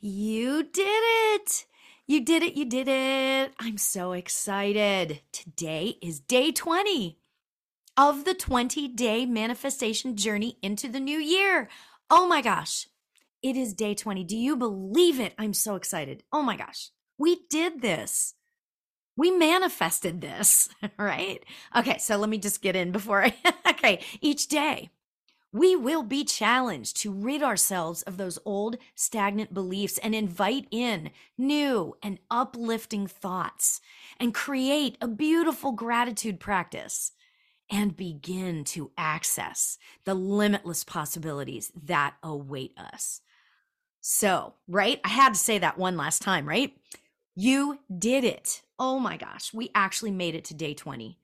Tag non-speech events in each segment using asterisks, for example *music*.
You did it. You did it. You did it. I'm so excited. Today is day 20 of the 20 day manifestation journey into the new year. Oh my gosh. It is day 20. Do you believe it? I'm so excited. Oh my gosh. We did this. We manifested this, *laughs* right? Okay, so let me just get in before I. *laughs* okay, each day we will be challenged to rid ourselves of those old stagnant beliefs and invite in new and uplifting thoughts and create a beautiful gratitude practice and begin to access the limitless possibilities that await us. So, right? I had to say that one last time, right? You did it. Oh my gosh, we actually made it to day 20.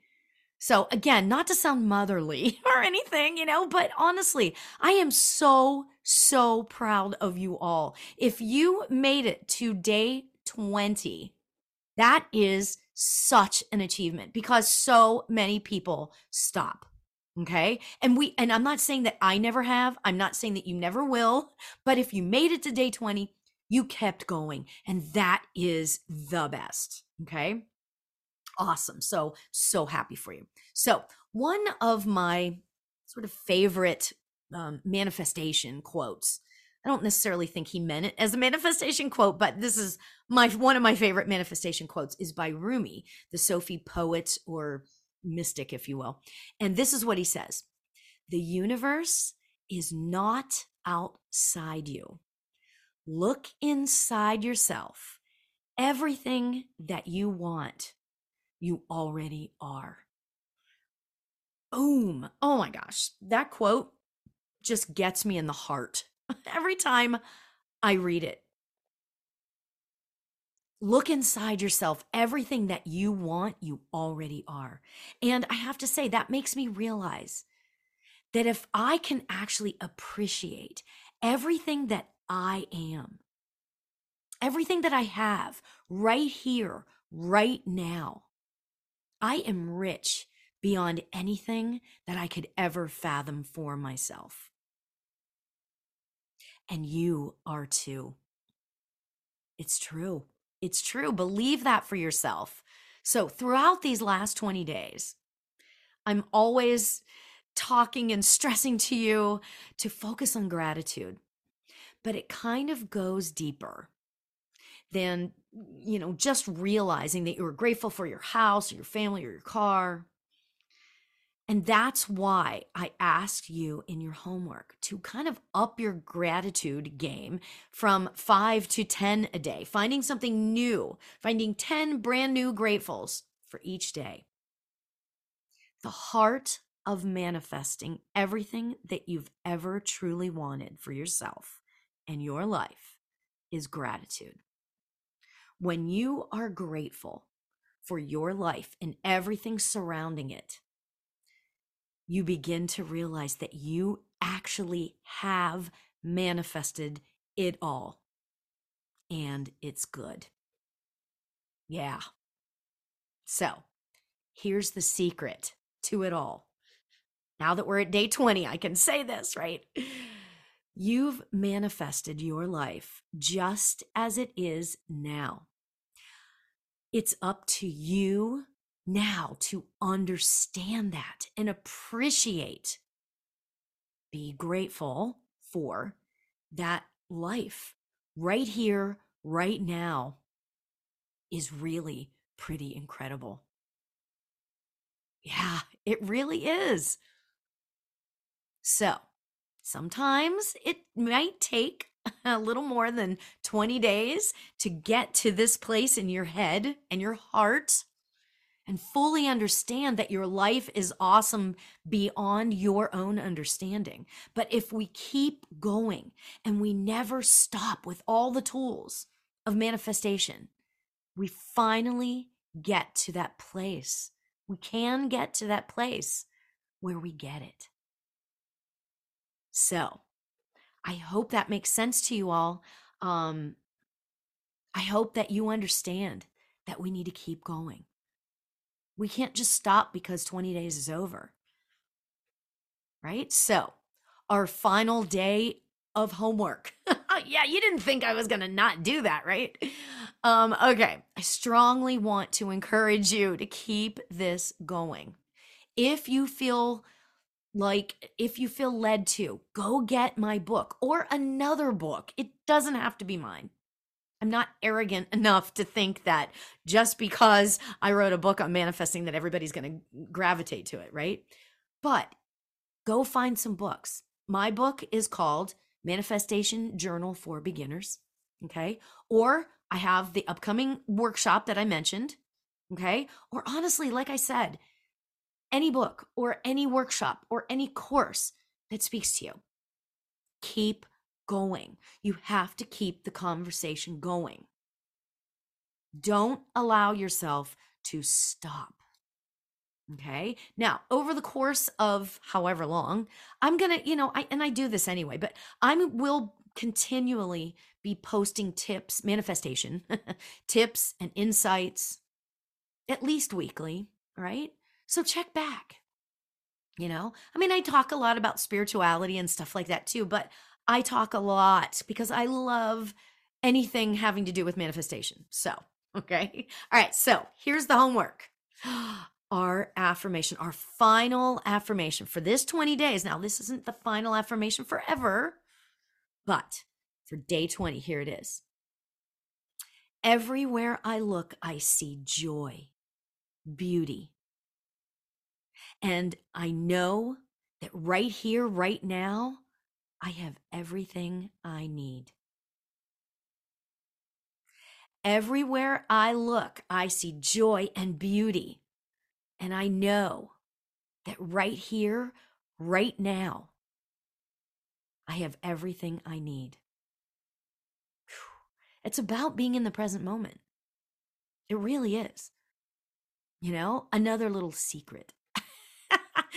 So, again, not to sound motherly *laughs* or anything, you know, but honestly, I am so, so proud of you all. If you made it to day 20, that is such an achievement because so many people stop. Okay. And we, and I'm not saying that I never have, I'm not saying that you never will, but if you made it to day 20, you kept going. And that is the best. Okay. Awesome. So, so happy for you. So, one of my sort of favorite um, manifestation quotes. I don't necessarily think he meant it as a manifestation quote, but this is my one of my favorite manifestation quotes is by Rumi, the Sufi poet or mystic, if you will. And this is what he says The universe is not outside you. Look inside yourself. Everything that you want you already are. Boom. Oh my gosh. That quote just gets me in the heart *laughs* every time I read it. Look inside yourself. Everything that you want, you already are. And I have to say, that makes me realize that if I can actually appreciate everything that I am, everything that I have right here, right now, I am rich beyond anything that I could ever fathom for myself. And you are too. It's true. It's true. Believe that for yourself. So, throughout these last 20 days, I'm always talking and stressing to you to focus on gratitude, but it kind of goes deeper than you know just realizing that you were grateful for your house or your family or your car and that's why I asked you in your homework to kind of up your gratitude game from five to 10 a day, finding something new, finding 10 brand new gratefuls for each day. The heart of manifesting everything that you've ever truly wanted for yourself and your life is gratitude when you are grateful for your life and everything surrounding it, you begin to realize that you actually have manifested it all. And it's good. Yeah. So here's the secret to it all. Now that we're at day 20, I can say this, right? You've manifested your life just as it is now. It's up to you now to understand that and appreciate, be grateful for that life right here, right now is really pretty incredible. Yeah, it really is. So sometimes it might take *laughs* a little more than 20 days to get to this place in your head and your heart and fully understand that your life is awesome beyond your own understanding. But if we keep going and we never stop with all the tools of manifestation, we finally get to that place. We can get to that place where we get it. So, I hope that makes sense to you all. Um, I hope that you understand that we need to keep going. We can't just stop because 20 days is over. Right? So, our final day of homework. *laughs* yeah, you didn't think I was going to not do that, right? Um, okay. I strongly want to encourage you to keep this going. If you feel like, if you feel led to, go get my book or another book. It doesn't have to be mine. I'm not arrogant *laughs* enough to think that just because I wrote a book on manifesting that everybody's going to gravitate to it, right? But go find some books. My book is called Manifestation Journal for Beginners. Okay. Or I have the upcoming workshop that I mentioned. Okay. Or honestly, like I said, any book or any workshop or any course that speaks to you. Keep going. You have to keep the conversation going. Don't allow yourself to stop. Okay. Now, over the course of however long, I'm going to, you know, I, and I do this anyway, but I will continually be posting tips, manifestation *laughs* tips and insights at least weekly, right? So check back. You know, I mean, I talk a lot about spirituality and stuff like that too, but I talk a lot because I love anything having to do with manifestation. So, *laughs* okay. All right. So here's the homework *gasps* our affirmation, our final affirmation for this 20 days. Now, this isn't the final affirmation forever, but for day 20, here it is. Everywhere I look, I see joy, beauty. And I know that right here, right now, I have everything I need. Everywhere I look, I see joy and beauty. And I know that right here, right now, I have everything I need. *sighs* It's about being in the present moment. It really is. You know, another little secret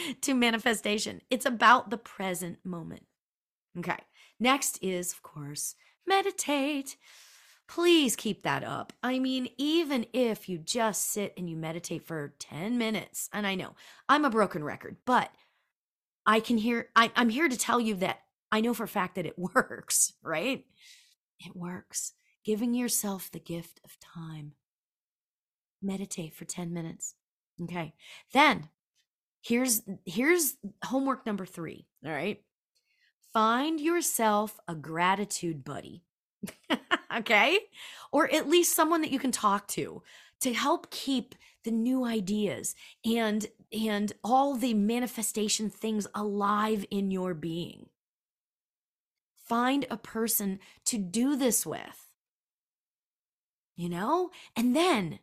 *laughs* to manifestation. It's about the present moment. Okay. Next is, of course, meditate. Please keep that up. I mean, even if you just sit and you meditate for 10 minutes, and I know I'm a broken record, but I can hear, I, I'm here to tell you that I know for a fact that it *laughs* works, right? It works. Giving yourself the gift of time. Meditate for 10 minutes. Okay. Then here's here's homework number 3, all right? Find yourself a gratitude buddy. *laughs* okay? Or at least someone that you can talk to to help keep the new ideas and and all the manifestation things alive in your being. Find a person to do this with. You know? And then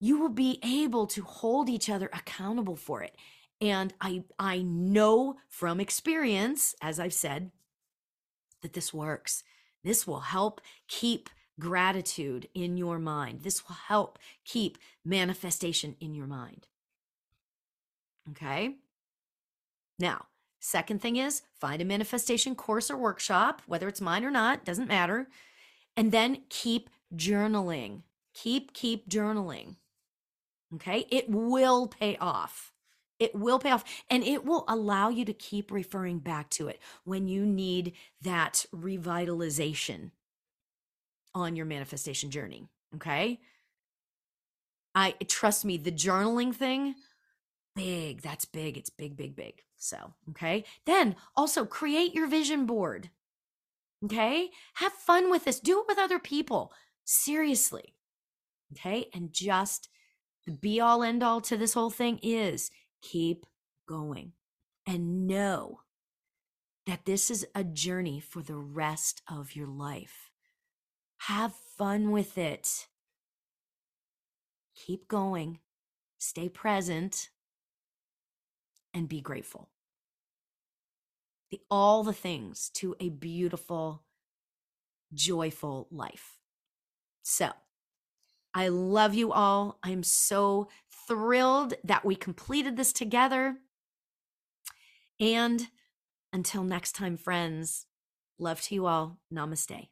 you will be able to hold each other accountable for it. And I I know from experience, as I've said, that this works. This will help keep gratitude in your mind. This will help keep manifestation in your mind. Okay. Now, second thing is find a manifestation course or workshop, whether it's mine or not, doesn't matter. And then keep journaling. Keep, keep journaling. Okay. It will pay off. It will pay off and it will allow you to keep referring back to it when you need that revitalization on your manifestation journey. Okay. I trust me, the journaling thing, big. That's big. It's big, big, big. So, okay. Then also create your vision board. Okay. Have fun with this. Do it with other people. Seriously. Okay. And just the be all end all to this whole thing is keep going and know that this is a journey for the rest of your life. Have fun with it. Keep going, stay present, and be grateful. The, all the things to a beautiful, joyful life. So, I love you all. I'm so thrilled that we completed this together. And until next time, friends, love to you all. Namaste.